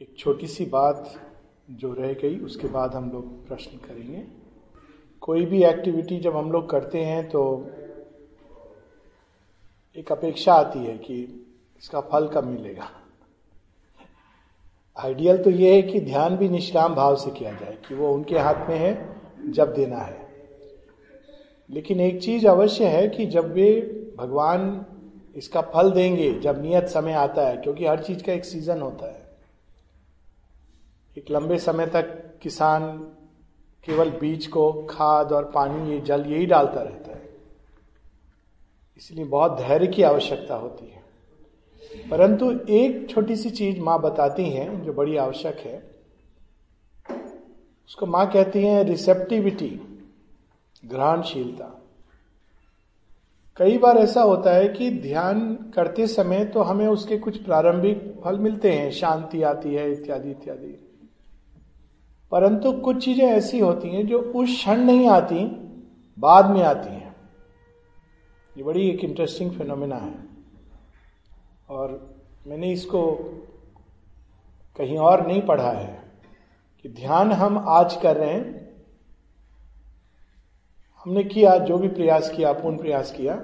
एक छोटी सी बात जो रह गई, उसके बाद हम लोग प्रश्न करेंगे। कोई भी एक्टिविटी जब हम लोग करते हैं तो एक अपेक्षा आती है कि इसका फल कब मिलेगा। आइडियल तो यह है कि ध्यान भी निष्काम भाव से किया जाए, कि वो उनके हाथ में है, जब देना है। लेकिन एक चीज़ अवश्य है कि जब वे भगवान इसका फल देंगे, जब नियत समय आता है, क्योंकि हर चीज़ का एक सीज़न होता है। एक लंबे समय तक किसान केवल बीज को खाद और पानी ये जल यही डालता रहता है। इसलिए बहुत धैर्य की आवश्यकता होती है। परंतु एक छोटी सी चीज़ माँ बताती हैं, जो बड़ी आवश्यक है। उसको माँ कहती हैं रिसेप्टिविटी ग्रहणशीलता। कई बार ऐसा होता है कि ध्यान करते समय तो हमें उसके कुछ प्रारंभिक फल मिलते हैं, शांति आती है, इत्यादि इत्यादि। परंतु कुछ चीज़ें ऐसी होती हैं जो उस क्षण नहीं आती, बाद में आती हैं। ये बड़ी एक इंटरेस्टिंग फिनोमिना है। और मैंने इसको कहीं और नहीं पढ़ा है कि ध्यान हम आज कर रहे हैं। हमने किया, जो भी प्रयास किया पूर्ण प्रयास किया,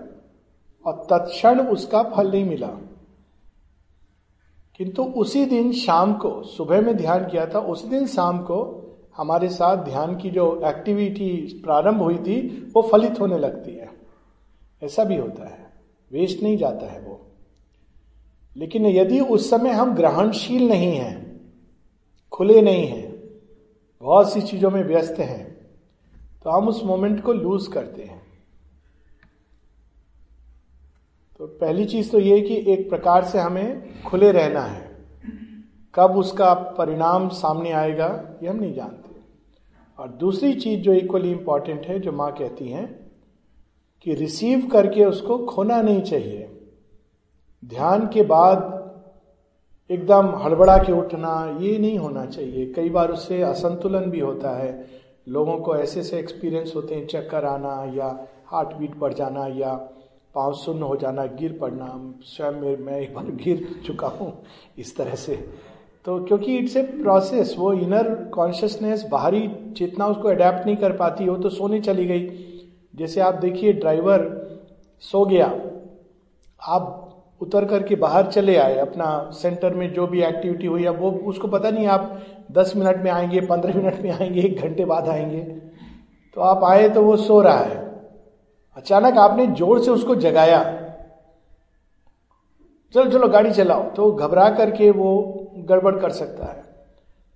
और तत्क्षण उसका फल नहीं मिला। किंतु उसी दिन शाम को, सुबह में ध्यान किया था, उसी दिन शाम को हमारे साथ ध्यान की जो एक्टिविटी प्रारंभ हुई थी, वो फलित होने लगती है। ऐसा भी होता है। वेस्ट नहीं जाता है वो। लेकिन यदि उस समय हम ग्रहणशील नहीं हैं, खुले नहीं हैं, बहुत सी चीज़ों में व्यस्त हैं तो हम उस मोमेंट को लूज करते हैं। तो पहली चीज़ तो ये कि एक प्रकार से हमें खुले रहना है। कब उसका परिणाम सामने आएगा, ये हम नहीं जानते। और दूसरी चीज़ जो इक्वली इंपॉर्टेंट है, जो माँ कहती हैं कि रिसीव करके उसको खोना नहीं चाहिए। ध्यान के बाद एकदम हड़बड़ा के उठना, ये नहीं होना चाहिए। कई बार उससे असंतुलन भी होता है। लोगों को ऐसे ऐसे एक्सपीरियंस होते हैं, चक्कर आना या हार्ट बीट बढ़ जाना या पाँव सुन्न हो जाना, गिर पड़ना, स्वयं मैं एक बार गिर चुका हूँ। इस तरह से तो क्योंकि इट्स ए प्रोसेस वो इनर कॉन्शियसनेस बाहरी चेतना उसको अडेप्ट नहीं कर पाती, वो तो सोने चली गई। जैसे आप देखिए ड्राइवर सो गया। आप उतर करके बाहर चले आए, अपना सेंटर में जो भी एक्टिविटी हुई, अब वो उसको पता नहीं आप दस मिनट में आएँगे, पंद्रह मिनट में आएँगे, एक घंटे बाद आएँगे। तो आप आए तो वो सो रहा है। अचानक आपने ज़ोर से उसको जगाया। चलो चलो, गाड़ी चलाओ। तो घबरा करके वो गड़बड़ कर सकता है।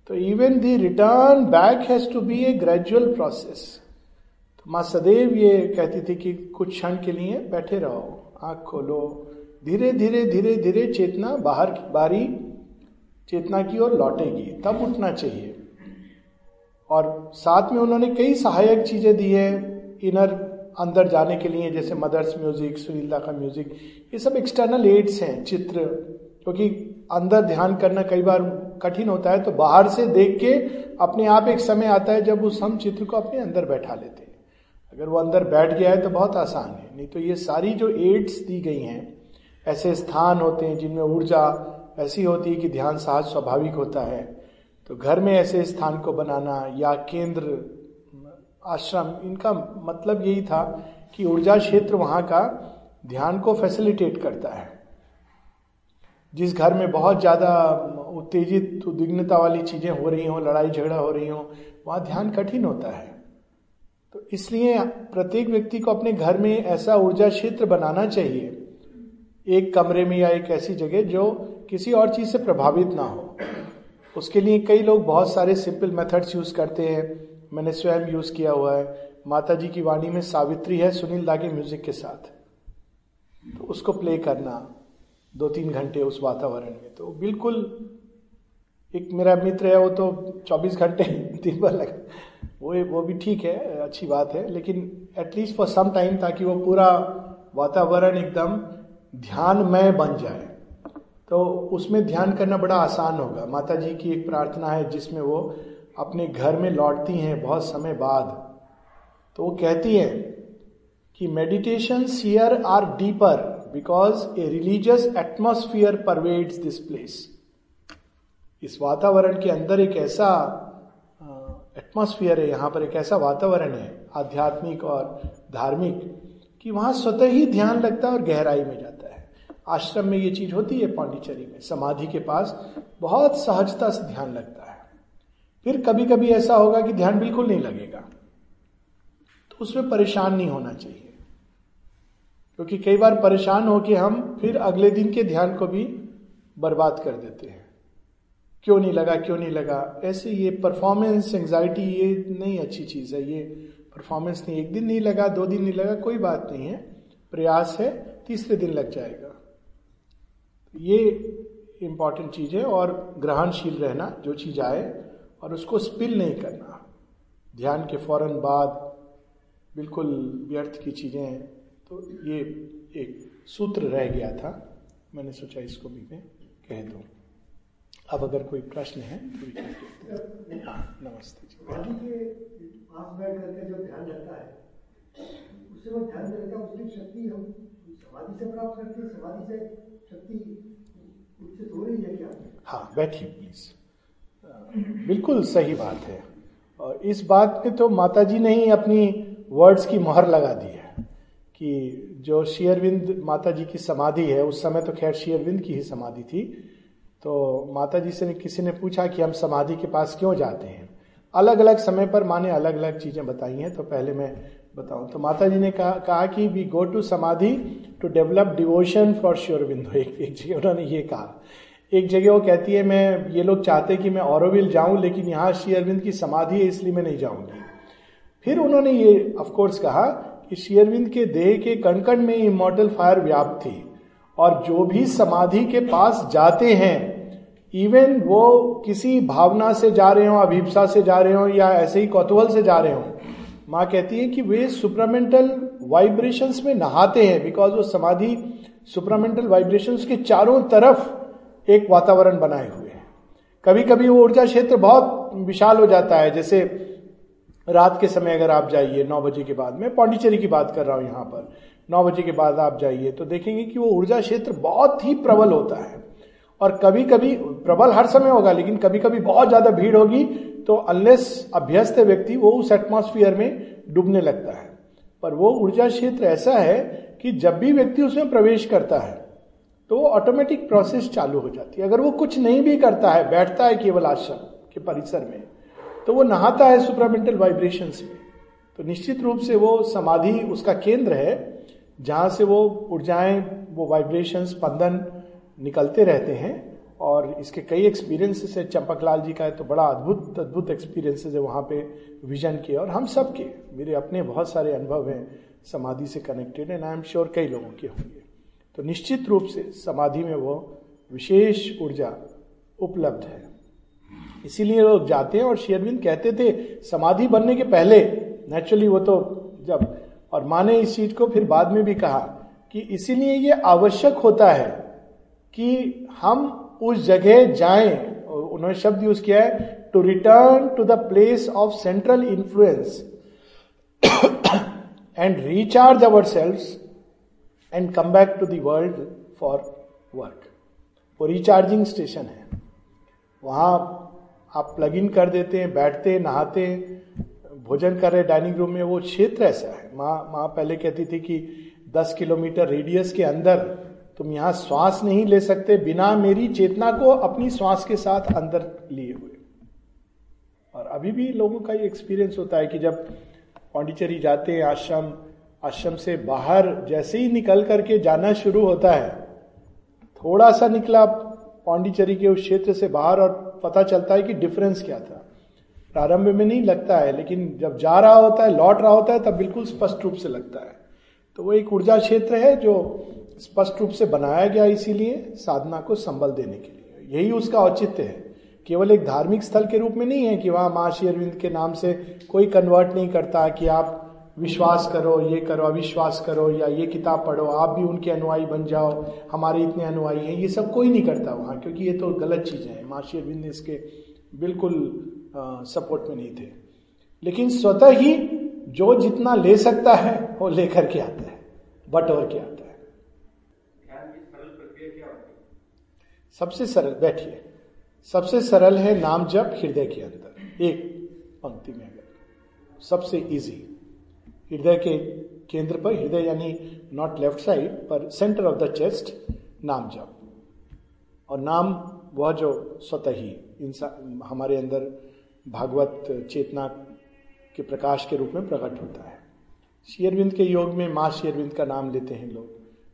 तो even the return back has to be a gradual process तो माँ सदैव ये कहती थी कि कुछ क्षण के लिए बैठे रहो, आँख खोलो, धीरे धीरे धीरे धीरे चेतना बाहर बारी चेतना की ओर लौटेगी, तब उठना चाहिए। और साथ में उन्होंने कई सहायक चीज़ें दी है, इनर अंदर जाने के लिए, जैसे मदर्स म्यूज़िक सुनीलता का म्यूज़िक, ये सब एक्सटर्नल एड्स हैं, चित्र क्योंकि अंदर ध्यान करना कई बार कठिन होता है तो बाहर से देख के अपने आप एक समय आता है जब उस हम चित्र को अपने अंदर बैठा लेते हैं। अगर वो अंदर बैठ गया है तो बहुत आसान है। नहीं तो ये सारी जो एड्स दी गई हैं, ऐसे स्थान होते हैं जिनमें ऊर्जा ऐसी होती है कि ध्यान सहज स्वाभाविक होता है। तो घर में ऐसे स्थान को बनाना या केंद्र, आश्रम, इनका मतलब यही था कि ऊर्जा क्षेत्र वहाँ का ध्यान को फैसिलिटेट करता है। जिस घर में बहुत ज़्यादा उत्तेजित, उद्विग्नता वाली चीज़ें हो रही हों, लड़ाई झगड़ा हो रही हो, वहाँ ध्यान कठिन होता है। तो इसलिए प्रत्येक व्यक्ति को अपने घर में ऐसा ऊर्जा क्षेत्र बनाना चाहिए, एक कमरे में या एक ऐसी जगह जो किसी और चीज़ से प्रभावित ना हो। उसके लिए कई लोग बहुत सारे सिंपल मेथड्स यूज़ करते हैं। मैंने स्वयं यूज़ किया हुआ है। माता जी की वाणी में सावित्री है सुनील दागे म्यूज़िक के साथ। तो उसको प्ले करना। दो तीन घंटे उस वातावरण में। तो बिल्कुल एक मेरा मित्र है, वो तो 24 घंटे दिन भर लगा। वो वो भी ठीक है, अच्छी बात है, लेकिन एटलीस्ट फॉर सम टाइम ताकि वो पूरा वातावरण एकदम ध्यानमय बन जाए। तो उसमें ध्यान करना बड़ा आसान होगा। माता जी की एक प्रार्थना है जिसमें वो अपने घर में लौटती हैं बहुत समय बाद। तो वो कहती है कि meditation here are deeper because a religious atmosphere pervades this place इस वातावरण के अंदर एक ऐसा एटमोस्फियर है, यहाँ पर एक ऐसा वातावरण है, आध्यात्मिक और धार्मिक, कि वहाँ स्वतः ही ध्यान लगता है और गहराई में जाता है। आश्रम में ये चीज़ होती है पांडिचेरी में, समाधि के पास बहुत सहजता से ध्यान लगता है। फिर कभी कभी ऐसा होगा कि ध्यान बिल्कुल नहीं लगेगा। तो उसमें परेशान नहीं होना चाहिए। क्योंकि कई बार परेशान होकर हम फिर अगले दिन के ध्यान को भी बर्बाद कर देते हैं। क्यों नहीं लगा, क्यों नहीं लगा? ऐसे ये परफॉर्मेंस एंजाइटी ये नहीं अच्छी चीज़ है। ये परफॉर्मेंस नहीं, एक दिन नहीं लगा, दो दिन नहीं लगा, कोई बात नहीं है। प्रयास है, तीसरे दिन लग जाएगा। ये इंपॉर्टेंट चीज़ है और ग्रहणशील रहना, जो चीज़ आए और उसको स्पिल नहीं करना। ध्यान के फ़ौरन बाद बिल्कुल व्यर्थ की चीज़ें तो ये एक सूत्र रह गया था। मैंने सोचा इसको भी मैं कह दूँ। अब अगर कोई प्रश्न है तो हाँ। नमस्ते जी। है उससे वो ध्यान उसकी शक्ति हम समाधि से प्राप्त करते समाधि से शक्ति उससे क्या? बैठिए प्लीज़ बिल्कुल सही बात है। और इस बात पे तो माता जी ने ही अपनी वर्ड्स की मोहर लगा दी है। कि जो शेयरविंद माता जी की समाधि है उस समय तो खैर शेयरविंद की ही समाधि थी तो माता जी से किसी ने पूछा कि हम समाधि के पास क्यों जाते हैं? अलग अलग समय पर माँ ने अलग अलग चीज़ें बताई हैं तो पहले मैं बताऊँ। तो माता जी ने कहा, कहा कि we go to samadhi to develop devotion for sure बिंदु एक, एक जगह उन्होंने ये कहा। एक जगह वो कहती है मैं ये लोग चाहते कि मैं औरविल जाऊँ लेकिन यहाँ श्री अरविंद की समाधि है इसलिए मैं नहीं जाऊँगी. फिर उन्होंने ये ऑफकोर्स कहा अरविंद के देह के कणकण में इमोटल फायर व्याप्त थी और जो भी समाधि के पास जाते हैं इवन वो किसी भावना से जा रहे हो, अभिप्सा से जा रहे हो, या ऐसे ही कौतूहल से जा रहे हो, माँ कहती है कि वे सुपरामेंटल वाइब्रेशंस में नहाते हैं बिकॉज़ वो समाधि सुपरामेंटल वाइब्रेशंस के चारों तरफ़ एक वातावरण बनाए हुए हैं। कभी कभी वो ऊर्जा क्षेत्र बहुत विशाल हो जाता है, जैसे रात के समय अगर आप जाइए, नौ बजे के बाद, मैं पांडिचेरी की बात कर रहा हूँ यहाँ पर, नौ बजे के बाद आप जाइए तो देखेंगे कि वो ऊर्जा क्षेत्र बहुत ही प्रबल होता है। और कभी कभी प्रबल हर समय होगा, लेकिन कभी कभी बहुत ज़्यादा भीड़ होगी तो अनलेस अभ्यस्त व्यक्ति वो उस एटमोस्फियर में डूबने लगता है। पर वो ऊर्जा क्षेत्र ऐसा है कि जब भी व्यक्ति उसमें प्रवेश करता है तो वो ऑटोमेटिक प्रोसेस चालू हो जाती है। अगर वो कुछ नहीं भी करता है, बैठता है केवल आश्रम के परिसर में तो वो नहाता है सुप्रामेंटल वाइब्रेशन में। तो निश्चित रूप से वो समाधि उसका केंद्र है, जहाँ से वो ऊर्जाएँ, वो वाइब्रेशन स्पंदन निकलते रहते हैं। और इसके कई एक्सपीरियंसेस है चंपकलाल जी का है तो बड़ा अद्भुत अद्भुत एक्सपीरियंसेस है वहाँ पे विजन के। और हम सब के, मेरे अपने बहुत सारे अनुभव हैं, समाधि से connected and I am sure कई लोगों के होंगे। तो निश्चित रूप से समाधि में वो विशेष ऊर्जा उपलब्ध है। इसीलिए लोग जाते हैं और शेयरविंद कहते थे, समाधि बनने के पहले नेचुरली वो तो जब, और माने इस चीज़ को फिर बाद में भी कहा कि इसीलिए ये आवश्यक होता है कि हम उस जगह जाएँ उन्होंने शब्द यूज़ किया है to return to the place of central influence and recharge our self and come back to world for work वो रिचार्जिंग स्टेशन है। वहाँ आप प्लग इन कर देते हैं, बैठते, नहाते, भोजन कर रहे डाइनिंग रूम में, वो क्षेत्र ऐसा है। माँ माँ पहले कहती थी कि 10 किलोमीटर रेडियस के अंदर तुम यहाँ श्वास नहीं ले सकते, बिना मेरी चेतना को अपनी श्वास के साथ अंदर लिए हुए। और अभी भी लोगों का ये एक्सपीरियंस होता है कि जब पांडिचेरी जाते हैं, आश्रम आश्रम से बाहर जैसे ही निकल करके जाना शुरू होता है, थोड़ा सा निकला पांडिचेरी के उस क्षेत्र से बाहर और पता चलता है कि डिफरेंस क्या था। प्रारंभ में नहीं लगता है, लेकिन जब जा रहा होता है, लौट रहा होता है, तब बिल्कुल स्पष्ट रूप से लगता है। तो वो एक ऊर्जा क्षेत्र है जो स्पष्ट रूप से बनाया गया इसीलिए साधना को संबल देने के लिए। यही उसका औचित्य है। केवल एक धार्मिक स्थल के रूप में नहीं है कि वहाँ महर्षि अरविंद के नाम से कोई कन्वर्ट नहीं करता कि आप विश्वास करो, ये करो, अविश्वास करो, या ये किताब पढ़ो, आप भी उनके अनुयायी बन जाओ, हमारे इतने अनुयायी हैं, ये सब कोई नहीं करता वहाँ, क्योंकि ये तो गलत चीज़ें हैं। महर्षि अरविंद इसके बिल्कुल सपोर्ट में नहीं थे। लेकिन स्वतः ही जो जितना ले सकता है, वो लेकर के आता है बटोर के आता है। सबसे सरल, बैठिए। सबसे सरल है नाम जप, हृदय के अंदर, एक पंक्ति में सबसे इजी हृदय के केंद्र पर, हृदय यानी नॉट लेफ़्ट साइड पर सेंटर ऑफ़ द चेस्ट नाम जप और नाम वह जो स्वतः ही इंसान हमारे अंदर भागवत चेतना के प्रकाश के रूप में प्रकट होता है। शेयरविंद के योग में माँ शेयरविंद का नाम लेते हैं लोग।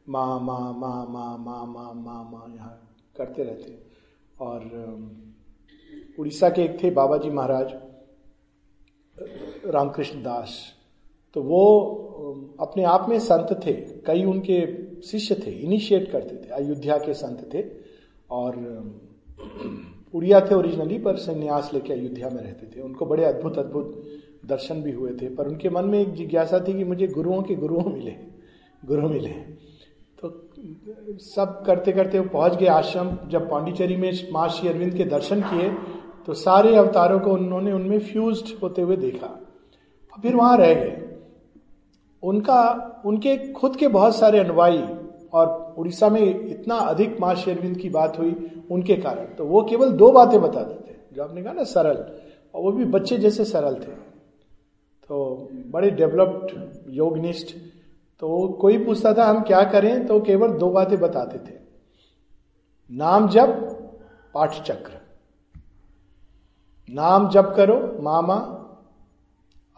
माँ माँ माँ माँ माँ माँ माँ माँ, यहाँ करते रहते हैं। और उड़ीसा के एक थे बाबा जी महाराज, रामकृष्ण दास। तो वो अपने आप में संत थे। कई उनके शिष्य थे इनिशिएट करते थे, अयोध्या के संत थे। और उड़िया थे ओरिजिनली पर संन्यास लेके अयोध्या में रहते थे। उनको बड़े अद्भुत अद्भुत दर्शन भी हुए थे। पर उनके मन में एक जिज्ञासा थी कि मुझे गुरुओं के गुरुओं मिले, गुरु मिले। तो सब करते करते वो पहुँच गए आश्रम। जब पांडिचेरी में माँ श्री अरविंद के दर्शन किए तो सारे अवतारों को उन्होंने उनमें फ्यूज होते हुए देखा। फिर वहाँ रह गए। उनका, उनके खुद के बहुत सारे अनुयायी और उड़ीसा में इतना अधिक माँ शेरविंद की बात हुई उनके कारण। तो वो केवल दो बातें बताते थे जो आपने कहा ना, सरल, और वो भी बच्चे जैसे सरल थे। तो बड़े डेवलप्ड योगनिष्ठ। तो कोई पूछता था, हम क्या करें? तो केवल दो बातें बताते थे। नाम जप पाठ चक्र नाम जप करो, मामा,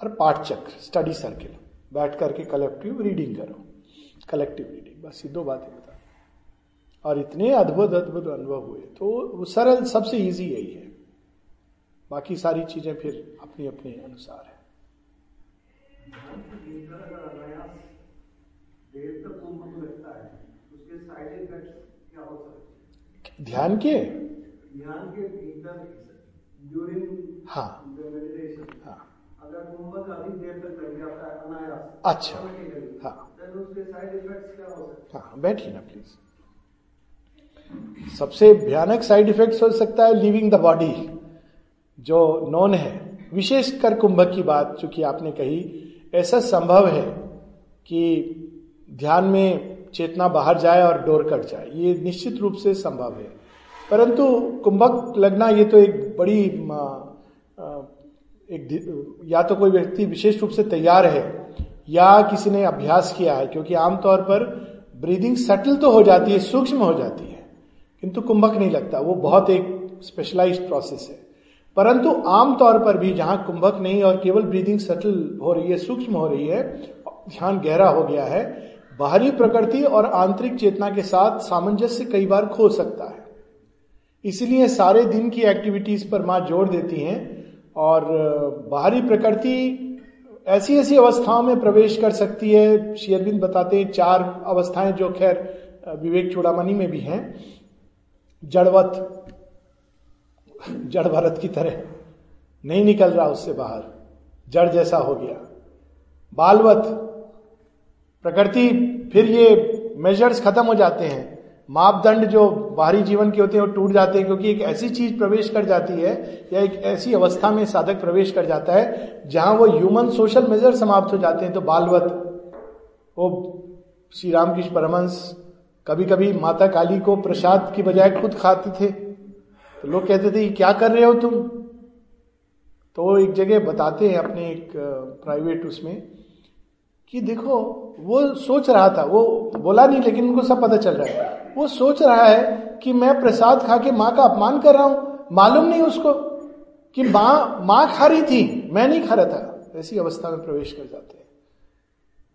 और पाठ चक्र स्टडी सर्किल। बैठ करके कलेक्टिव रीडिंग करो। कलेक्टिव रीडिंग बस ये दो बातें बता। और इतने अद्भुत अद्भुत अनुभव हुए तो वो सरल सबसे इजी यही है। बाकी सारी चीज़ें फिर अपनी अपने अनुसार है। ध्यान के? ध्यान के हाँ। हाँ है। अच्छा। हाँ। उसके साइड इफेक्ट्स क्या हो सकते हाँ? बैठिए ना प्लीज़ सबसे भयानक साइड इफेक्ट्स हो सकता है लिविंग द बॉडी जो नॉन है। विशेषकर कुंभक की बात चूँकि आपने कही ऐसा संभव है कि ध्यान में चेतना बाहर जाए और डोर कट जाए। ये निश्चित रूप से संभव है। परंतु कुंभक लगना ये तो एक बड़ी एक या तो कोई व्यक्ति विशेष रूप से तैयार है, या किसी ने अभ्यास किया है, क्योंकि आमतौर पर ब्रीदिंग सेटल तो हो जाती है, सूक्ष्म हो जाती है, किंतु कुंभक नहीं लगता। वो बहुत एक स्पेशलाइज्ड प्रोसेस है। परंतु आमतौर पर भी जहाँ कुंभक नहीं और केवल ब्रीदिंग सेटल हो रही है, सूक्ष्म हो रही है, ध्यान गहरा हो गया है, बाहरी प्रकृति और आंतरिक चेतना के साथ सामंजस्य कई बार खो सकता है। इसलिए सारे दिन की एक्टिविटीज़ पर माँ ज़ोर देती हैं और बाहरी प्रकृति ऐसी ऐसी अवस्थाओं में प्रवेश कर सकती है। शेयरबिंद बताते हैं चार अवस्थाएँ जो खैर विवेक चूड़ामणि में भी हैं। जड़वत, जड़ भरत की तरह नहीं निकल रहा उससे बाहर। जड़ जैसा हो गया। बालवत, प्रकृति फिर ये मेजर्स खत्म हो जाते हैं। मापदंड जो बाहरी जीवन के होते हैं वो टूट जाते हैं क्योंकि एक ऐसी चीज़ प्रवेश कर जाती है या एक ऐसी अवस्था में साधक प्रवेश कर जाता है जहाँ वो ह्यूमन सोशल मेजर समाप्त हो जाते हैं तो बालवत, वो श्री रामकृष्ण परमंश कभी कभी माता काली को प्रसाद की बजाय खुद खाते थे। तो लोग कहते थे क्या कर रहे हो तुम? तो एक जगह बताते हैं अपने एक प्राइवेट उसमें कि देखो, वो सोच रहा था, वो बोला नहीं, लेकिन उनको सब पता चल रहा है। वो सोच रहा है कि मैं प्रसाद खा के माँ का अपमान कर रहा हूँ। मालूम नहीं उसको कि माँ माँ खा रही थी। मैं नहीं खा रहा था। ऐसी अवस्था में प्रवेश कर जाते हैं।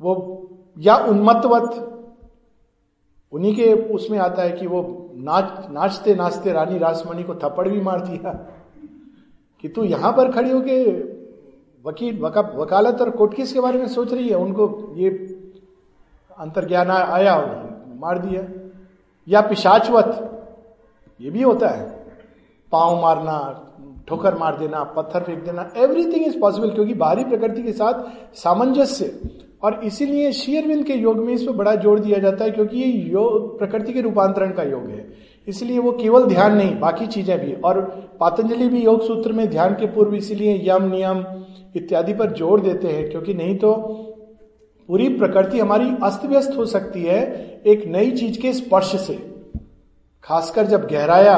वो या उन्मत्तवत उन्हीं के उसमें आता है कि वो नाच नाचते नाचते रानी रासमणि को थप्पड़ भी मार दिया। कि तू यहाँ पर खड़ी होके वकील वका, वकालत और कोटकिस के बारे में सोच रही है? उनको ये अंतर्ज्ञान आया और मार दिया। या पिशाचवत, ये भी होता है। पाँव मारना, ठोकर मार देना, पत्थर फेंक देना एवरीथिंग इज़ पॉसिबल क्योंकि बाहरी प्रकृति के साथ सामंजस्य और इसीलिए शेयरविंद के योग में इस पर बड़ा ज़ोर दिया जाता है क्योंकि ये योग, प्रकृति के रूपांतरण का योग है। इसलिए वो केवल ध्यान नहीं, बाकी चीज़ें भी। और पातंजलि भी योग सूत्र में ध्यान के पूर्व इसीलिए यम, नियम इत्यादि पर ज़ोर देते हैं क्योंकि नहीं तो पूरी प्रकृति हमारी अस्त व्यस्त हो सकती है एक नई चीज़ के स्पर्श से। खासकर जब गहराया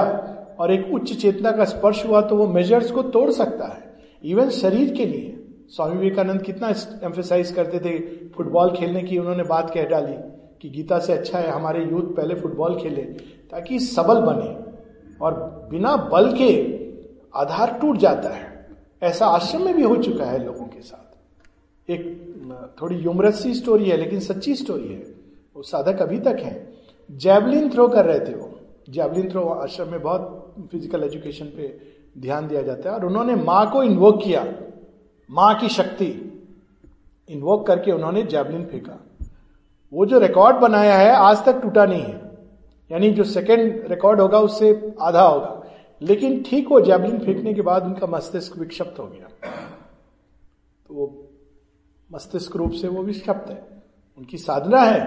और एक उच्च चेतना का स्पर्श हुआ तो वो मेजर्स को तोड़ सकता है इवन शरीर के लिए। स्वामी विवेकानंद कितना एम्फेसाइज करते थे फुटबॉल खेलने की, उन्होंने बात कह डाली कि गीता से अच्छा है, हमारे यूथ पहले फुटबॉल खेले ताकि सबल बने और बिना बल के आधार टूट जाता है। ऐसा आश्रम में भी हो चुका है लोगों के साथ। एक थोड़ी यूमरस सी स्टोरी है, लेकिन सच्ची स्टोरी है। वो साधक अभी तक है। जैवलिन थ्रो कर रहे थे वो। जैवलिन थ्रो आश्रम में बहुत फ़िज़िकल एजुकेशन पे ध्यान दिया जाता है। और उन्होंने माँ को इन्वोक किया। माँ की शक्ति। इन्वोक करके उन्होंने जैवलिन फेंका। वो जो रिकॉर्ड बनाया है, आज तक टूटा नहीं है। यानी जो सेकेंड रिकॉर्ड होगा, उससे आधा होगा। लेकिन ठीक वो जैवलिन फेंकने के बाद उनका मस्तिष्क विक्षिप्त हो गया। मस्तिष्क रूप से वो विक्षिप्त है। उनकी साधना है,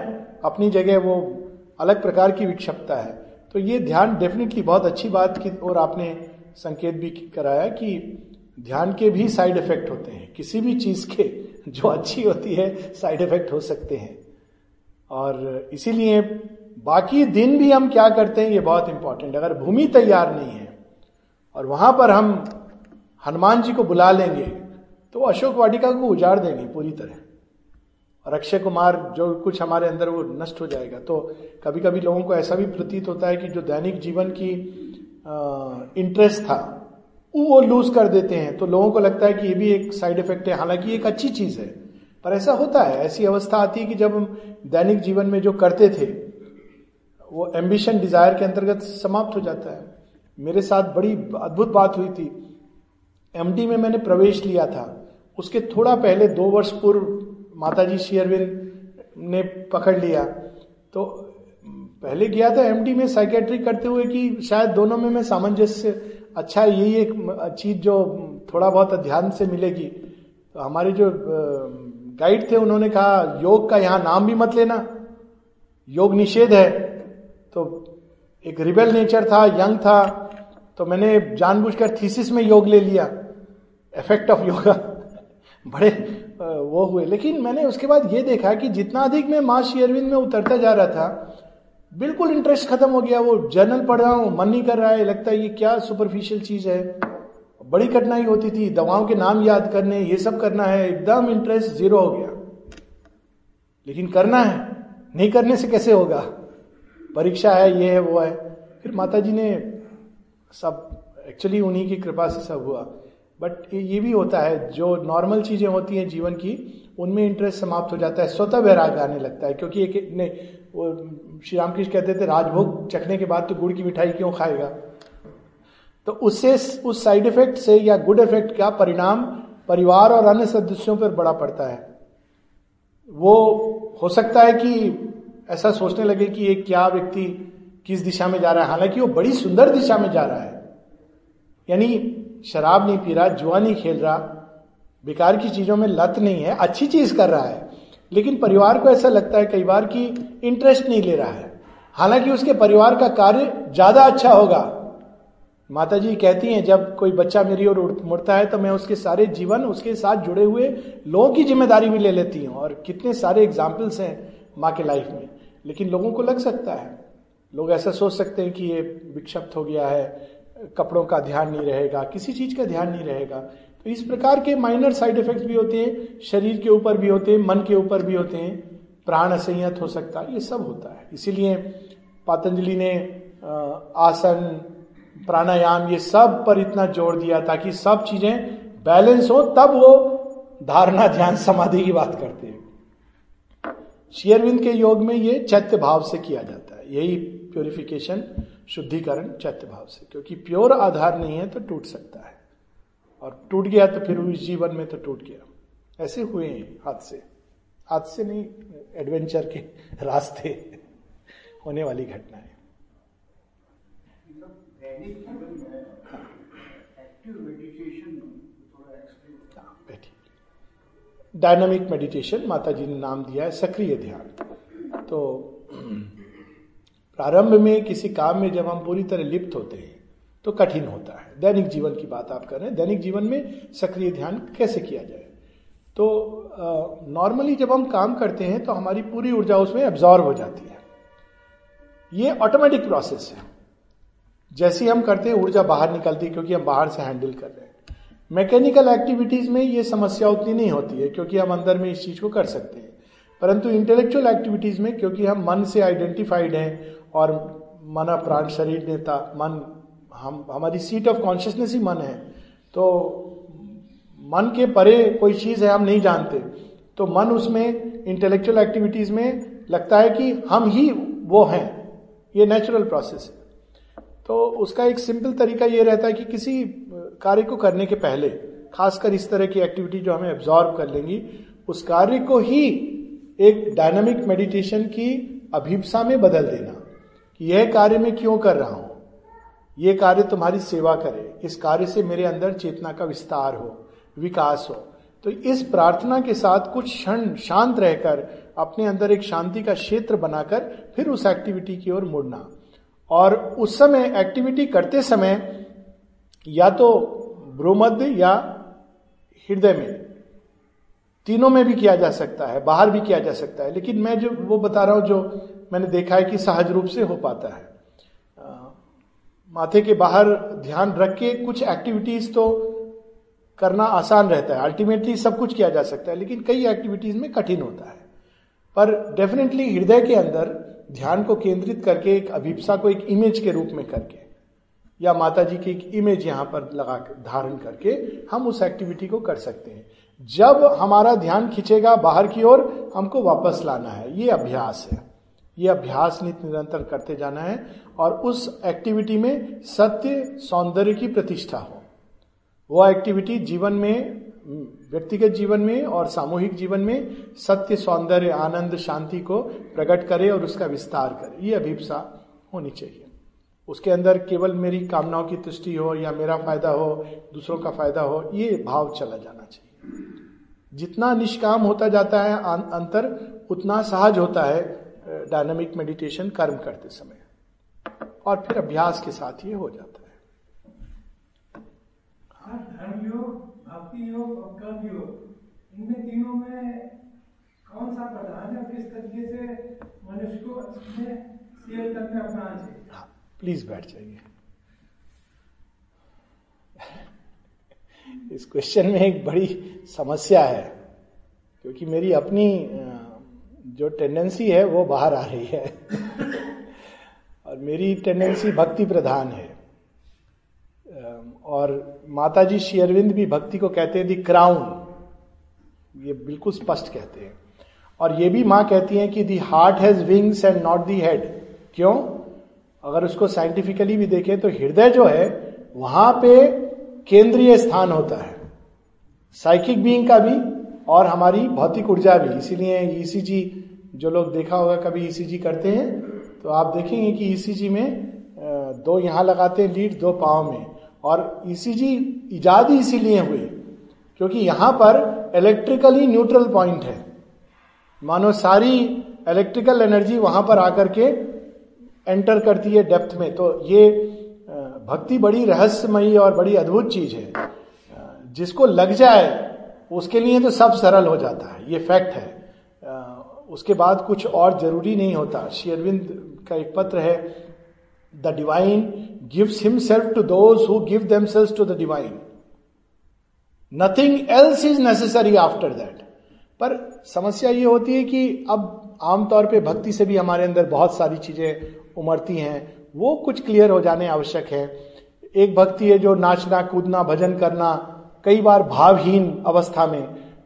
अपनी जगह वो अलग प्रकार की विक्षिप्तता है। तो ये ध्यान डेफिनेटली बहुत अच्छी बात की और आपने संकेत भी कराया कि ध्यान के भी साइड इफ़ेक्ट होते हैं। किसी भी चीज़ के जो अच्छी होती है साइड इफ़ेक्ट हो सकते हैं। और इसीलिए बाकी दिन भी हम क्या करते हैं, ये बहुत इंपॉर्टेंट अगर भूमि तैयार नहीं है और वहाँ पर हम हनुमान जी को बुला लेंगे तो वो अशोक वाटिका को उजाड़ देंगे पूरी तरह। और अक्षय कुमार जो कुछ हमारे अंदर वो नष्ट हो जाएगा। तो कभी कभी लोगों को ऐसा भी प्रतीत होता है कि जो दैनिक जीवन की इंटरेस्ट था, वो लूज कर देते हैं। तो लोगों को लगता है कि ये भी एक साइड इफ़ेक्ट है। हालाँकि एक अच्छी चीज़ है, पर ऐसा होता है। ऐसी अवस्था आती है कि जब हम दैनिक जीवन में जो करते थे, वो एम्बिशन डिज़ायर के अंतर्गत समाप्त हो जाता है। मेरे साथ बड़ी अद्भुत बात हुई थी। एमडी में मैंने प्रवेश लिया था। उसके थोड़ा पहले, दो वर्ष पूर्व, माताजी शेयरविन ने पकड़ लिया। तो पहले गया था एमडी में साइकेट्री करते हुए कि शायद दोनों में मैं सामंजस्य अच्छा यही एक चीज़ जो थोड़ा बहुत ध्यान से मिलेगी। तो हमारे जो गाइड थे, उन्होंने कहा, योग का यहाँ नाम भी मत लेना। योग निषेध है। तो एक रिबेल नेचर था यंग था। तो मैंने जानबूझकर थीसिस में योग ले लिया। इफ़ेक्ट ऑफ़ योगा बड़े वो हुए। लेकिन मैंने उसके बाद ये देखा कि जितना अधिक मैं माँ शेयरविंद में उतरता जा रहा था, बिल्कुल इंटरेस्ट खत्म हो गया। वो जर्नल पढ़ रहा हूँ, मन नहीं कर रहा है, लगता है ये क्या सुपरफिशियल चीज़ है। बड़ी कठिनाई होती थी, दवाओं के नाम याद करने, ये सब करना है, एकदम इंटरेस्ट ज़ीरो हो गया। लेकिन करना है, नहीं करने से कैसे होगा? परीक्षा है, ये है, वो है। फिर माता जी ने सब एक्चुअली उन्हीं की कृपा से सब हुआ। बट ये भी होता है, जो नॉर्मल चीज़ें होती हैं जीवन की, उनमें इंटरेस्ट समाप्त हो जाता है, स्वतः वैराग आने लगता है, क्योंकि एक ने वो श्री रामकृष्ण कहते थे, राजभोग चखने के बाद तो गुड़ की मिठाई क्यों खाएगा? तो उससे, उस साइड इफ़ेक्ट से या गुड इफ़ेक्ट का परिणाम परिवार और अन्य सदस्यों पर बड़ा पड़ता है। वो, हो सकता है कि ऐसा सोचने लगे कि एक क्या व्यक्ति किस दिशा में जा रहा है, हालाँकि वो बड़ी सुंदर दिशा में जा रहा है। यानी शराब नहीं पी रहा, जुआ नहीं खेल रहा, बेकार की चीज़ों में लत नहीं है, अच्छी चीज़ कर रहा है, लेकिन परिवार को ऐसा लगता है कई बार कि इंटरेस्ट नहीं ले रहा है। हालाँकि उसके परिवार का कार्य ज़्यादा अच्छा होगा। माता जी कहती हैं, जब कोई बच्चा मेरी ओर मुड़ता है तो मैं उसके सारे जीवन उसके साथ जुड़े हुए लोगों की ज़िम्मेदारी भी ले लेती हूँ, और कितने सारे एग्जाम्पल्स हैं माँ के लाइफ में। लेकिन लोगों को लग सकता है, लोग ऐसा सोच सकते हैं कि ये विक्षिप्त हो गया है कपड़ों का ध्यान नहीं रहेगा, किसी चीज़ का ध्यान नहीं रहेगा। तो इस प्रकार के माइनर साइड इफेक्ट्स भी होते हैं, शरीर के ऊपर भी होते हैं, मन के ऊपर भी होते हैं, प्राण असंयत हो सकता है, ये सब होता है। इसीलिए पातंजलि ने आसन, प्राणायाम, ये सब पर इतना ज़ोर दिया ताकि सब चीज़ें बैलेंस हो, तब वो धारणा ध्यान समाधि की बात करते हैं। शेयरविंद के योग में ये चैत्य भाव से किया जाता है। यही प्योरिफिकेशन शुद्धिकरण चैत्य भाव से, क्योंकि प्योर आधार नहीं है तो टूट सकता है। और टूट गया तो फिर उस जीवन में तो टूट गया। ऐसे हुए हैं हाथ से। हाथ से नहीं एडवेंचर के रास्ते होने वाली घटना है डायनामिक मेडिटेशन माता जी ने नाम दिया है, सक्रिय ध्यान। तो प्रारंभ में किसी काम में जब हम पूरी तरह लिप्त होते हैं तो कठिन होता है। दैनिक जीवन की बात आप कर रहे हैं दैनिक जीवन में सक्रिय ध्यान कैसे किया जाए? तो नॉर्मली जब हम काम करते हैं तो हमारी पूरी ऊर्जा उसमें एब्जॉर्व हो जाती है। ये ऑटोमेटिक प्रोसेस है। जैसी हम करते हैं, ऊर्जा बाहर निकलती है क्योंकि हम बाहर से हैंडल कर रहे हैं। मैकेनिकल एक्टिविटीज़ में ये समस्या उतनी नहीं होती है, क्योंकि हम अंदर में इस चीज़ को कर सकते हैं। परंतु इंटेलेक्चुअल एक्टिविटीज़ में, क्योंकि हम मन से आइडेंटिफाइड हैं और मन प्राण शरीर नेता मन, हम, हमारी सीट ऑफ़ कॉन्शियसनेस ही मन है। तो मन के परे कोई चीज़ है, हम नहीं जानते। तो मन उसमें इंटेलेक्चुअल एक्टिविटीज़ में लगता है कि हम ही वो हैं। ये नेचुरल प्रोसेस है। तो उसका एक सिंपल तरीका ये रहता है कि किसी कार्य को करने के पहले, खासकर इस तरह की एक्टिविटी जो हमें एब्जॉर्व कर लेंगी, उस कार्य को ही एक डायनामिक मेडिटेशन की अभिप्सा में बदल देना। यह कार्य मैं क्यों कर रहा हूँ? यह कार्य तुम्हारी सेवा करे, इस कार्य से मेरे अंदर चेतना का विस्तार हो, विकास हो। तो इस प्रार्थना के साथ कुछ क्षण शांत रहकर, अपने अंदर एक शांति का क्षेत्र बनाकर, फिर उस एक्टिविटी की ओर मुड़ना। और उस समय एक्टिविटी करते समय, या तो ब्रोमध्य या हृदय में, तीनों में भी किया जा सकता है, बाहर भी किया जा सकता है। लेकिन मैं जो वो बता रहा हूँ, जो मैंने देखा है कि सहज रूप से हो पाता है। माथे के बाहर ध्यान रख के कुछ एक्टिविटीज़ तो करना आसान रहता है। अल्टीमेटली सब कुछ किया जा सकता है, लेकिन कई एक्टिविटीज़ में कठिन होता है। पर डेफिनेटली हृदय के अंदर ध्यान को केंद्रित करके, एक अभिप्सा को एक इमेज के रूप में करके, या माता जी की एक इमेज यहाँ पर लगा धारण करके हम उस एक्टिविटी को कर सकते हैं। जब हमारा ध्यान खींचेगा बाहर की ओर, हमको वापस लाना है। ये अभ्यास है। ये अभ्यास नित निरंतर करते जाना है और उस एक्टिविटी में सत्य सौंदर्य की प्रतिष्ठा हो। वो एक्टिविटी जीवन में व्यक्तिगत जीवन में और सामूहिक जीवन में सत्य सौंदर्य आनंद शांति को प्रकट करे और उसका विस्तार करे। ये अभिप्सा होनी चाहिए। उसके अंदर केवल मेरी कामनाओं की तुष्टि हो या मेरा फ़ायदा हो दूसरों का फ़ायदा हो ये भाव चला जाना चाहिए। जितना निष्काम होता जाता है अं-, अंतर उतना सहज होता है डायनामिक मेडिटेशन कर्म करते समय। और फिर अभ्यास के साथ ये हो जाता है। प्रधान है? किस तरीके से मनुष्य को इसमें सेव करने अपनाना चाहिए? प्लीज़ बैठ जाइए। इस क्वेश्चन में एक बड़ी समस्या है क्योंकि मेरी अपनी जो टेंडेंसी है, वो बाहर आ रही है। और मेरी टेंडेंसी भक्ति प्रधान है। और माता जी भी भक्ति को कहते हैं, दी क्राउन। ये बिल्कुल स्पष्ट कहते हैं। और ये भी माँ कहती हैं कि, the heart has wings and not the head. क्यों? अगर उसको साइंटिफिकली भी देखें तो हृदय जो है, वहाँ पे केंद्रीय स्थान होता है। साइकिक बीइंग का भी और हमारी भौतिक ऊर्जा भी। इसीलिए ईसीजी e जो लोग देखा होगा, कभी ईसीजी e करते हैं तो आप देखेंगे कि ईसीजी e में दो यहाँ लगाते हैं, लीड दो पाव में। और ईसीजी इजाद ही इसीलिए हुई क्योंकि यहाँ पर इलेक्ट्रिकली न्यूट्रल पॉइंट है। मानो सारी इलेक्ट्रिकल एनर्जी वहाँ पर आकर के एंटर करती है डेप्थ में। तो ये भक्ति बड़ी रहस्यमयी और बड़ी अद्भुत चीज़ है। जिसको लग जाए उसके लिए तो सब सरल हो जाता है। ये फैक्ट है। उसके बाद कुछ और ज़रूरी नहीं होता। शेरविंद का एक पत्र है the divine gives himself to those who give themselves to the divine nothing else is necessary after that पर समस्या ये होती है कि अब आमतौर पे भक्ति से भी हमारे अंदर बहुत सारी चीज़ें उमड़ती हैं। वो कुछ क्लियर हो जाने आवश्यक है। एक भक्ति है जो नाचना, कूदना, भजन करना कई बार भावहीन अवस्था में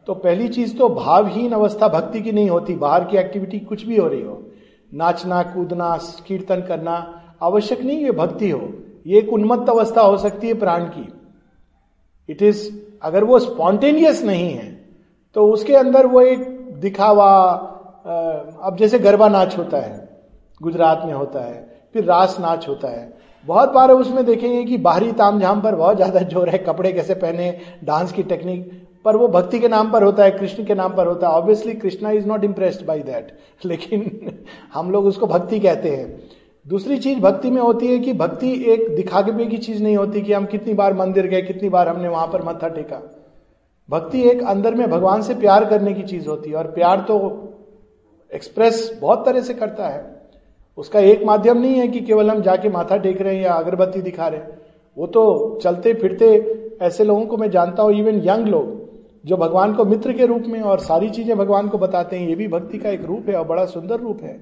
तो पहली चीज़ तो भावहीन अवस्था भक्ति की नहीं होती, बाहर की एक्टिविटी कुछ भी हो रही हो। नाचना, कूदना, कीर्तन करना आवश्यक नहीं ये भक्ति हो। ये एक उन्मत्त अवस्था हो सकती है प्राण की। इट इज़ अगर वो स्पॉन्टेनियस नहीं है तो उसके अंदर वो एक दिखावा अब जैसे गरबा नाच होता है, गुजरात में होता है, फिर रास नाच होता है। बहुत बार उसमें देखेंगे कि बाहरी तामझाम पर बहुत ज़्यादा ज़ोर है, कपड़े कैसे पहने, डांस की टेक्निक पर वो भक्ति के नाम पर होता है, कृष्ण के नाम पर होता है। Obviously Krishna is not impressed by that लेकिन हम लोग उसको भक्ति कहते हैं। दूसरी चीज़ भक्ति में होती है कि भक्ति एक दिखावे की चीज़ नहीं होती कि हम कितनी बार मंदिर गए, कितनी बार हमने वहाँ पर मत्था टेका। भक्ति एक अंदर में भगवान से प्यार करने की चीज़ होती है, और प्यार तो एक्सप्रेस बहुत तरह से करता है। उसका एक माध्यम नहीं है कि केवल हम जाके माथा टेक रहे हैं या अगरबत्ती दिखा रहे हैं। वो तो चलते फिरते ऐसे लोगों को मैं जानता हूँ इवन यंग लोग, जो भगवान को मित्र के रूप में और सारी चीज़ें भगवान को बताते हैं। ये भी भक्ति का एक रूप है और बड़ा सुंदर रूप है।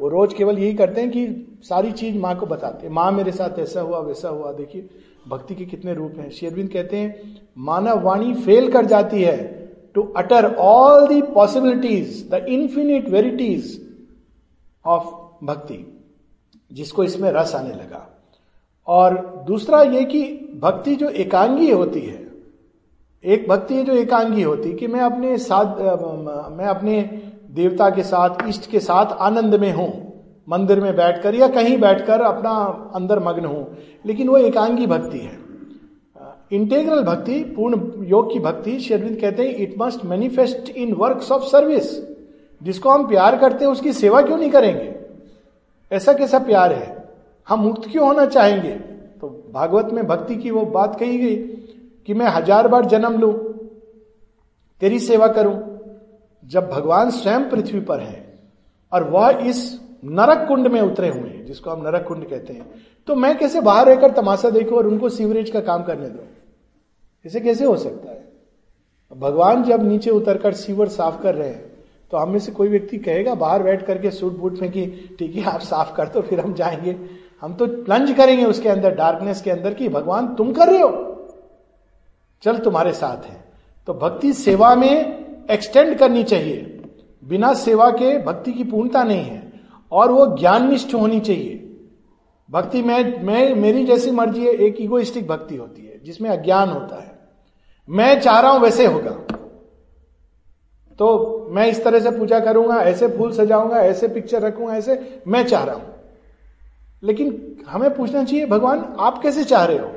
वो रोज केवल यही करते हैं कि सारी चीज़ माँ को बताते हैं। माँ मेरे साथ ऐसा हुआ, वैसा हुआ। देखिए, भक्ति के कितने रूप हैं। शेरविंद कहते हैं, मानव वाणी फेल कर जाती है to utter all the possibilities the infinite varieties of bhakti, जिसको इसमें रस आने लगा। और दूसरा ये कि भक्ति जो एकांगी होती है, एक भक्ति है जो एकांगी होती कि मैं अपने साथ, मैं अपने देवता के साथ, इष्ट के साथ आनंद में हूँ, मंदिर में बैठकर या कहीं बैठकर अपना अंदर मग्न हूँ। लेकिन वो एकांगी भक्ति है। इंटेग्रल भक्ति, पूर्ण योग की भक्ति शेरविंद कहते हैं it must manifest in works of service जिसको हम प्यार करते हैं, उसकी सेवा क्यों नहीं करेंगे? ऐसा कैसा प्यार है? हम मुक्त क्यों होना चाहेंगे? तो भागवत में भक्ति की वो बात कही गई कि मैं हज़ार बार जन्म लू, तेरी सेवा करूँ, जब भगवान स्वयं पृथ्वी पर है और वह इस नरक कुंड में उतरे हुए हैं, जिसको हम नरक कुंड कहते हैं। तो मैं कैसे बाहर रहकर तमाशा देखूँ और उनको सीवरेज का काम करने दो? इसे कैसे हो सकता है? भगवान जब नीचे उतरकर सीवर साफ़ कर रहे हैं तो हम में से कोई व्यक्ति कहेगा बाहर बैठ करके सूट बूट में कि ठीक है, आप साफ़ कर दो, फिर हम जाएँगे। हम तो प्लंज करेंगे उसके अंदर डार्कनेस के अंदर कि भगवान, तुम कर रहे हो? चल तुम्हारे साथ है। तो भक्ति सेवा में एक्सटेंड करनी चाहिए। बिना सेवा के भक्ति की पूर्णता नहीं है, और वो ज्ञान निष्ठ होनी चाहिए। भक्ति में, मैं, मेरी जैसी मर्ज़ी है, एक इगोइस्टिक भक्ति होती है, जिसमें अज्ञान होता है। मैं चाह रहा हूँ वैसे होगा। तो मैं इस तरह से पूजा करूँगा, ऐसे फूल सजाऊँगा, ऐसे पिक्चर रखूँगा, ऐसे मैं चाह रहा हूँ। लेकिन हमें पूछना चाहिए, भगवान, आप कैसे चाह रहे हो?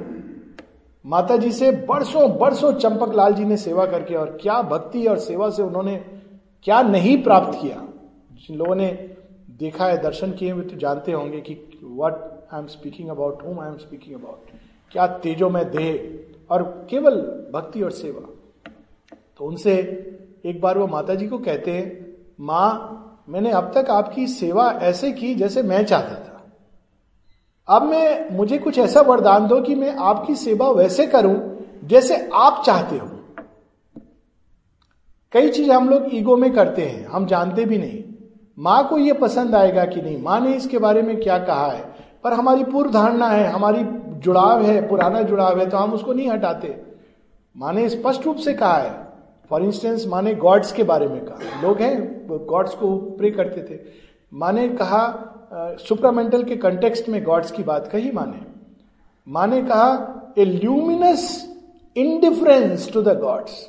माता जी से बरसों बरसों चंपक लाल जी ने सेवा करके और क्या भक्ति और सेवा से उन्होंने क्या नहीं प्राप्त किया? जिन लोगों ने देखा है, दर्शन किए हुए तो जानते होंगे कि what I am speaking about whom I am speaking about क्या तेजो में देह और केवल भक्ति और सेवा। तो उनसे एक बार वो माता जी को कहते हैं, माँ, मैंने अब तक आपकी सेवा ऐसे की जैसे मैं चाहता था। अब मैं, मुझे कुछ ऐसा वरदान दो कि मैं आपकी सेवा वैसे करूँ जैसे आप चाहते हो। कई चीज़ हम लोग ईगो में करते हैं, हम जानते भी नहीं। माँ को यह पसंद आएगा कि नहीं? माँ ने इसके बारे में क्या कहा है? पर हमारी पूर्व धारणा है, हमारी जुड़ाव है, पुराना जुड़ाव है तो हम उसको नहीं हटाते। माँ ने स्पष्ट रूप से कहा है फॉर इंस्टेंस माने गॉड्स के बारे में कहा। लोग हैं गॉड्स को प्रे करते थे। माने कहा सुप्रामेंटल के कंटेक्स्ट में गॉड्स की बात कही माने। माने कहा a luminous indifference to the gods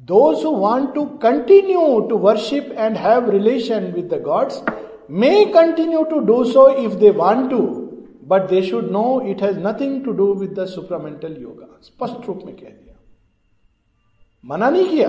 those who want to continue to worship and have relation with the gods may continue to do so if they want to but they should know it has nothing to do with the supramental yoga स्पष्ट रूप में कह दिया। मना नहीं किया।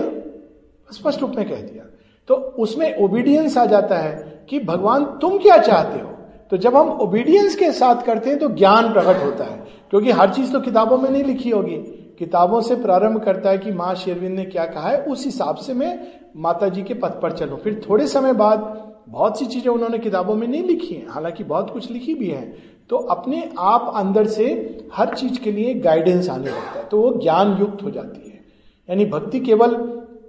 स्पष्ट रूप में कह दिया। तो उसमें ओबीडियंस आ जाता है कि भगवान तुम क्या चाहते हो? तो जब हम ओबीडियंस के साथ करते हैं तो ज्ञान प्रकट होता है। क्योंकि हर चीज़ तो किताबों में नहीं लिखी होगी। किताबों से प्रारंभ करता है कि माँ शेरविंद ने क्या कहा है, उस हिसाब से मैं माता जी के पथ पर चलू। फिर थोड़े समय बाद बहुत सी चीज़ें उन्होंने किताबों में नहीं लिखी है। हालाँकि बहुत कुछ लिखी भी है। तो अपने आप अंदर से हर चीज़ के लिए गाइडेंस आने लगता है। तो वो ज्ञान युक्त हो जाती है। यानी भक्ति केवल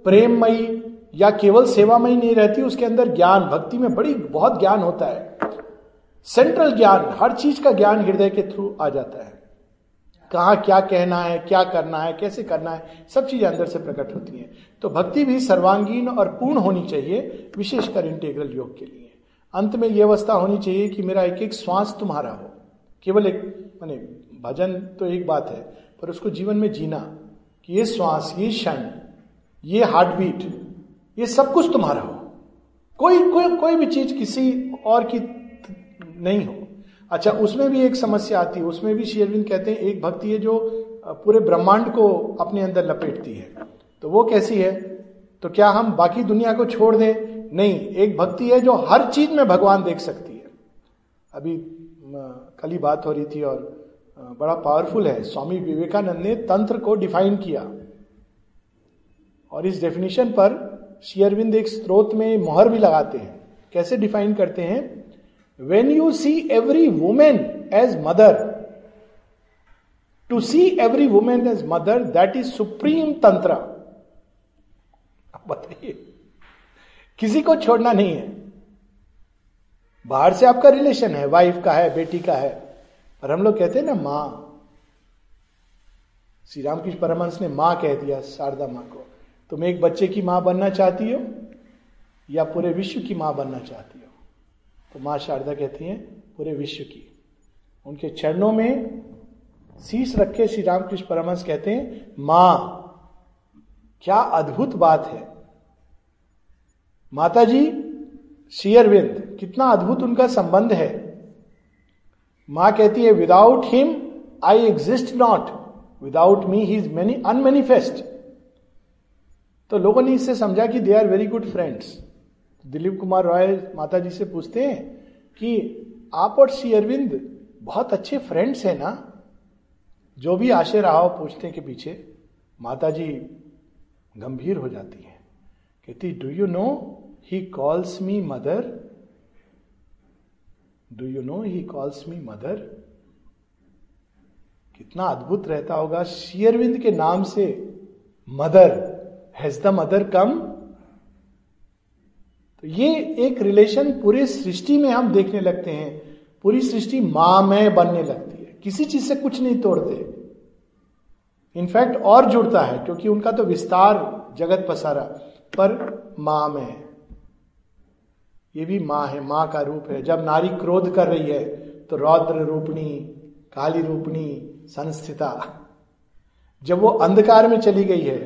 प्रेममयी या केवल सेवामयी नहीं रहती, उसके अंदर ज्ञान, भक्ति में बड़ी, बहुत ज्ञान होता है। सेंट्रल ज्ञान, हर चीज़ का ज्ञान हृदय के थ्रू आ जाता है। कहा क्या कहना है, क्या करना है, कैसे करना है, सब चीज़ें अंदर से प्रकट होती हैं। तो भक्ति भी सर्वांगीण और पूर्ण होनी चाहिए, विशेषकर इंटेग्रल योग के लिए। अंत में यह अवस्था होनी चाहिए कि मेरा एक एक श्वास तुम्हारा हो। केवल एक, माने, भजन तो एक बात है, पर उसको जीवन में जीना कि ये श्वास, ये क्षण ये हार्ट बीट ये सब कुछ तुम्हारा हो। कोई कोई कोई भी चीज़ किसी और की नहीं हो। अच्छा उसमें भी एक समस्या आती है। उसमें भी शेरविंद कहते हैं, एक भक्ति है जो पूरे ब्रह्मांड को अपने अंदर लपेटती है। तो वो कैसी है? तो क्या हम बाकी दुनिया को छोड़ दें? नहीं, एक भक्ति है जो हर चीज़ में भगवान देख सकती है। अभी कल ही बात हो रही थी और बड़ा पावरफुल है। स्वामी विवेकानंद ने तंत्र को डिफाइन किया। और इस डेफिनेशन पर शेयरविंद एक स्रोत में मोहर भी लगाते हैं। कैसे डिफाइन करते हैं? When you see every woman as mother to see every woman as mother that is supreme tantra बताइए, किसी को छोड़ना नहीं है। बाहर से आपका रिलेशन है वाइफ का है, बेटी का है। और हम लोग कहते हैं ना माँ। श्री रामकृष्ण परमहंस ने माँ कह दिया शारदा माँ को, तुम एक बच्चे की माँ बनना चाहती हो या पूरे विश्व की माँ बनना चाहती हो? तो माँ शारदा कहती हैं, पूरे विश्व की। उनके चरणों में शीश रखे श्री रामकृष्ण परमहंस कहते हैं, माँ, क्या अद्भुत बात है। माता जी शेयरविंद कितना अद्भुत उनका संबंध है। माँ कहती है without him I exist not without me he is many unmanifest तो लोगों ने इससे समझा कि they are very good friends Dilip Kumar Roy Mata ji से पूछते हैं कि आप और श्री अरविंद बहुत अच्छे फ्रेंड्स हैं ना? जो भी आशय रहा पूछने के पीछे माता जी गंभीर हो जाती है। कहती do you know he calls me mother do you know he calls me mother कितना अद्भुत रहता होगा। शेयरविंद के नाम से mother has the mother come तो ये एक रिलेशन पूरे सृष्टि में हम देखने लगते हैं। पूरी सृष्टि माँ में बनने लगती है। किसी चीज़ से कुछ नहीं तोड़ते। इनफैक्ट और जुड़ता है, क्योंकि उनका तो विस्तार जगत पसारा, पर माँ में है। ये भी माँ है, माँ का रूप है। जब नारी क्रोध कर रही है तो रौद्र रूपणी, काली रूपणी, संस्थिता। जब वो अंधकार में चली गई है,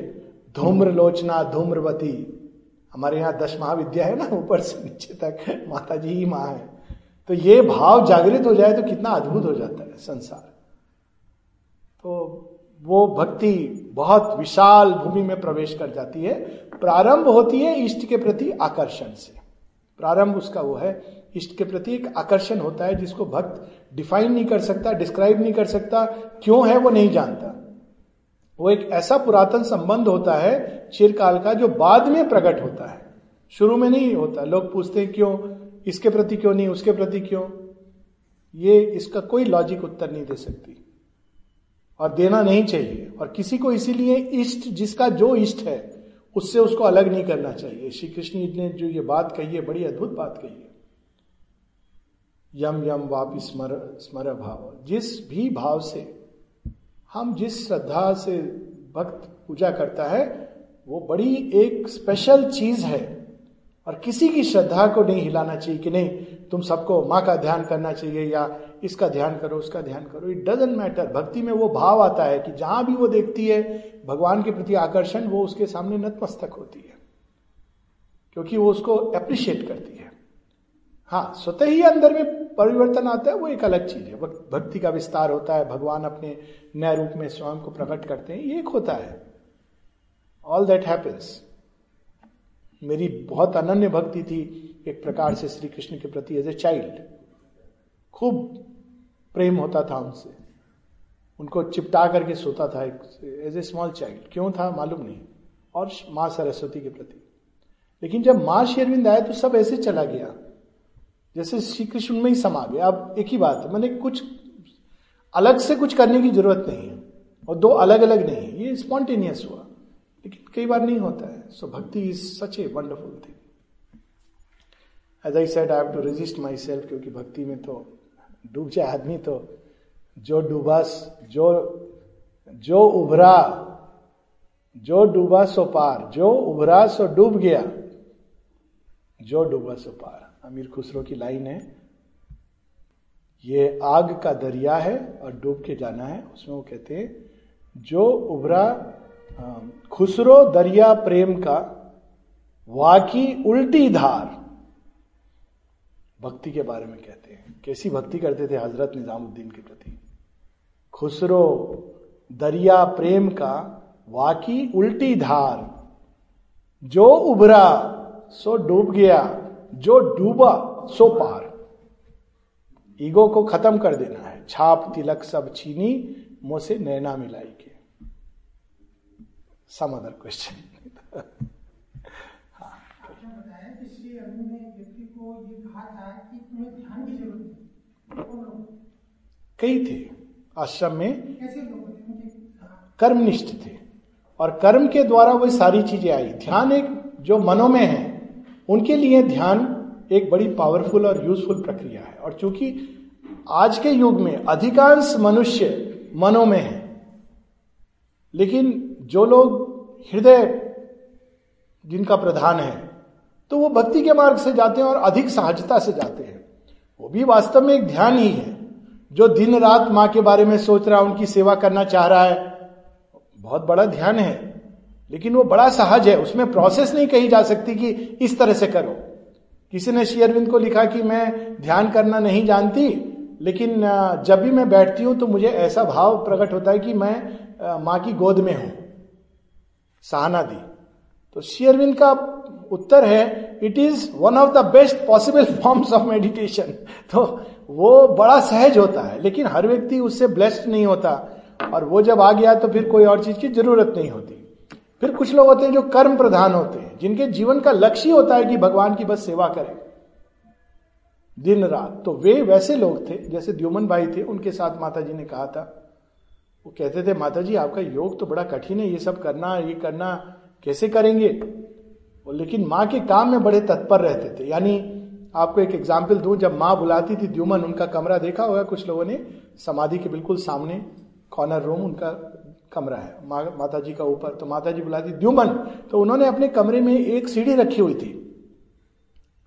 धूम्र लोचना, धूम्रवती। हमारे यहाँ दस महाविद्या है ना, ऊपर से नीचे तक माता जी ही माँ है। तो ये भाव जागृत हो जाए तो कितना अद्भुत हो जाता है संसार। तो वो भक्ति बहुत विशाल भूमि में प्रवेश कर जाती है। प्रारंभ होती है इष्ट के प्रति आकर्षण से। प्रारंभ उसका वो है इष्ट के प्रति एक आकर्षण होता है, जिसको भक्त डिफाइन नहीं कर सकता, डिस्क्राइब नहीं कर सकता, क्यों है वो नहीं जानता। वो एक ऐसा पुरातन संबंध होता है, चिरकाल का, जो बाद में प्रकट होता है। शुरू में नहीं होता, लोग पूछते हैं क्यों, इसके प्रति क्यों नहीं, उसके प्रति क्यों? ये इसका कोई लॉजिक उत्तर नहीं दे सकती। और देना नहीं चाहिए। और किसी को इसीलिए इष्ट, जिसका जो इष्ट है उससे उसको अलग नहीं करना चाहिए। श्री कृष्ण ने जो ये बात कही है, बड़ी अद्भुत बात कही है। यम यम वाप स्मर स्मर भाव। जिस भी भाव से, हम जिस श्रद्धा से भक्त पूजा करता है, वो बड़ी एक स्पेशल चीज़ है। और किसी की श्रद्धा को नहीं हिलाना चाहिए कि नहीं, तुम सबको माँ का ध्यान करना चाहिए या इसका ध्यान करो, उसका ध्यान करो। इट डजेंट मैटर भक्ति में वो भाव आता है कि जहाँ भी वो देखती है, भगवान के प्रति आकर्षण, वो उसके सामने नतमस्तक होती है। क्योंकि वो उसको अप्रिशिएट करती है। हाँ स्वतः ही अंदर में परिवर्तन आता है, वो एक अलग चीज़ है। भक्ति का विस्तार होता है, भगवान अपने नए रूप में स्वयं को प्रकट करते हैं, ये एक होता है। ऑल दैट हैपन्स मेरी बहुत अनन्य भक्ति थी एक प्रकार से श्री कृष्ण के प्रति एज ए चाइल्ड खूब प्रेम होता था उनसे। उनको चिपटा करके सोता था एज ए स्मॉल चाइल्ड क्यों था? मालूम नहीं। और माँ सरस्वती के प्रति। लेकिन जब माँ शेरविंद आए तो सब ऐसे चला गया। जैसे श्री कृष्ण में ही समा गया अब एक ही बात है मैंने कुछ अलग से कुछ करने की ज़रूरत नहीं है। और दो अलग अलग नहीं ये स्पॉन्टेनियस हुआ। लेकिन कई बार नहीं होता है। So bhakti is such a wonderful thing as I said I have to resist my self क्योंकि भक्ति में तो डूब जाए आदमी तो जो डूबा, जो जो उभरा, जो डूबा सो पार, जो उभरा सो डूब गया, जो डूबा सो पार। अमीर खुसरो की लाइन है, ये आग का दरिया है और डूब के जाना है। उसमें वो कहते हैं, जो उभरा खुसरो दरिया प्रेम का वाकी उल्टी धार। भक्ति के बारे में कहते हैं। कैसी भक्ति करते थे हज़रत निजामुद्दीन के प्रति? खुसरो दरिया प्रेम का वाकी उल्टी धार। जो उभरा, सो डूब गया, जो डूबा, सो पार। ईगो को खत्म कर देना है। छाप, तिलक सब छीनी, मुँह से नैना मिलाई के। सम अदर क्वेश्चन कई थे। आश्रम में कैसे लोग होते? कर्मनिष्ठ थे। और कर्म के द्वारा वो सारी चीज़ें आई। ध्यान एक जो मनो में है उनके लिए ध्यान एक बड़ी पावरफुल और यूजफुल प्रक्रिया है। और चूँकि आज के युग में अधिकांश मनुष्य मनो में है लेकिन जो लोग हृदय जिनका प्रधान है तो वो भक्ति के मार्ग से जाते हैं और अधिक सहजता से जाते हैं। वो भी वास्तव में एक ध्यान ही है जो दिन रात माँ के बारे में सोच रहा है उनकी सेवा करना चाह रहा है। बहुत बड़ा ध्यान है, लेकिन वो बड़ा सहज है। उसमें प्रोसेस नहीं कही जा सकती कि इस तरह से करो। किसी ने शेयरविंद को लिखा कि मैं ध्यान करना नहीं जानती, लेकिन जब भी मैं बैठती हूँ तो मुझे ऐसा भाव प्रकट होता है कि मैं माँ की गोद में हूँ। सहाना दी तो शेयरविंद का उत्तर है it is one of the best possible forms of meditation तो वो बड़ा सहज होता है, लेकिन हर व्यक्ति उससे ब्लेस्ड नहीं होता। और वो जब आ गया तो फिर कोई और चीज़ की ज़रूरत नहीं होती। फिर कुछ लोग होते हैं जो कर्म प्रधान होते हैं, जिनके जीवन का लक्ष्य होता है कि भगवान की बस सेवा करें। दिन रात। तो वे वैसे लोग थे, जैसे द्योमन भाई थे, उनके साथ माता जी ने कहा था वो कहते थे माता जी आपका योग तो बड़ा कठिन है ये सब करना ये करना कैसे करेंगे? और लेकिन माँ के काम में बड़े तत्पर रहते थे। यानी आपको एक एग्ज़ाम्पल दू जब माँ बुलाती थी द्युमन उनका कमरा देखा होगा कुछ लोगों ने समाधि के बिल्कुल सामने कॉर्नर रूम उनका कमरा है मा, माता जी का ऊपर। तो माता जी बुलाती द्युमन! तो उन्होंने अपने कमरे में एक सीढ़ी रखी हुई थी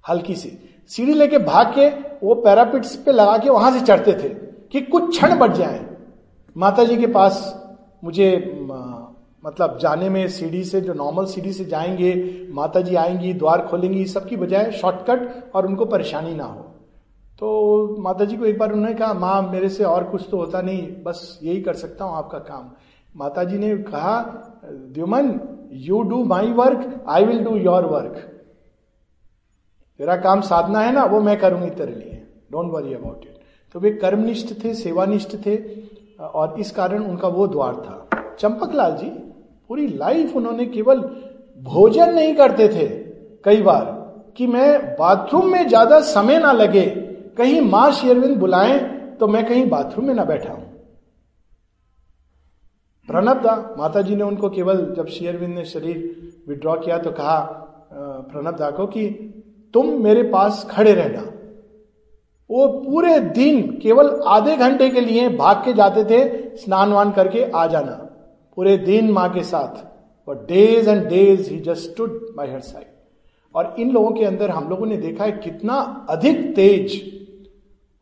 हल्की सी। सीढ़ी लेके भाग के वो पैरापिट्स पे लगा के वहाँ से चढ़ते थे कि कुछ क्षण बच जाए। माता जी के पास मुझे मतलब जाने में सीढ़ी से, जो नॉर्मल सीढ़ी से जाएँगे माता जी आएँगी, द्वार खोलेंगी सबकी बजाय शॉर्टकट और उनको परेशानी ना हो। तो माता जी को एक बार उन्होंने कहा, माँ, मेरे से और कुछ तो होता नहीं, बस यही कर सकता हूँ आपका काम। माता जी ने कहा Dyuman you do my work I will do your work तेरा काम साधना है ना, वो मैं करूँगी तेरे लिए। डोंट वरी अबाउट इट तो वे कर्मनिष्ठ थे, सेवानिष्ठ थे। और इस कारण उनका वो द्वार था। चंपकलाल जी, पूरी लाइफ उन्होंने केवल भोजन नहीं करते थे। कई बार कि मैं बाथरूम में ज़्यादा समय ना लगे, कहीं माँ शेरविंद बुलाएँ तो मैं कहीं बाथरूम में ना बैठा हूँ। प्रणब दा, माता जी ने उनको केवल जब शेयरविंद ने शरीर विड्रॉ किया तो कहा प्रणब दा को कि तुम मेरे पास खड़े रहना। वो पूरे दिन केवल आधे घंटे के लिए भाग के जाते थे, स्नान वान करके आ जाना। पूरे दिन माँ के साथ। और days and days he just stood by her side और इन लोगों के अंदर हम लोगों ने देखा है कितना अधिक तेज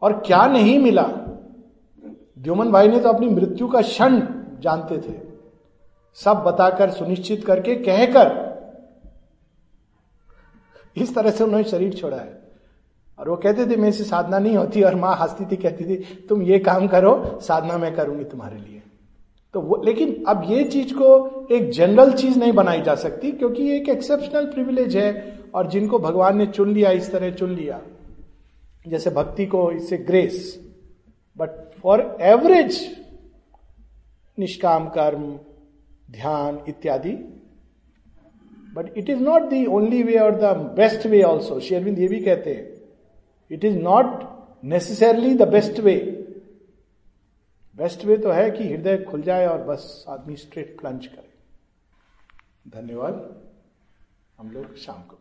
और क्या नहीं मिला। द्योमन भाई ने तो अपनी मृत्यु का क्षण जानते थे। सब बताकर, सुनिश्चित करके कहकर इस तरह से उन्होंने शरीर छोड़ा है। और वो कहते थे, मेरे से साधना नहीं होती और माँ हंसती थी, कहती थी, तुम ये काम करो, साधना मैं करूँगी तुम्हारे लिए. तो वो, लेकिन अब ये चीज़ को एक जनरल चीज़ नहीं बनाई जा सकती, क्योंकि ये एक एक्सेप्शनल प्रिविलेज है और जिनको भगवान ने चुन लिया, इस तरह चुन लिया। जैसे भक्ति को इससे ग्रेस बट फॉर एवरेज निष्काम कर्म, ध्यान इत्यादि। But it is not the only way और द बेस्ट वे ऑल्सो शेयरविंद ये भी कहते हैं it is not necessarily the best way best way तो है कि हृदय खुल जाए और बस आदमी स्ट्रेट प्लंज करे। धन्यवाद। हम लोग शाम को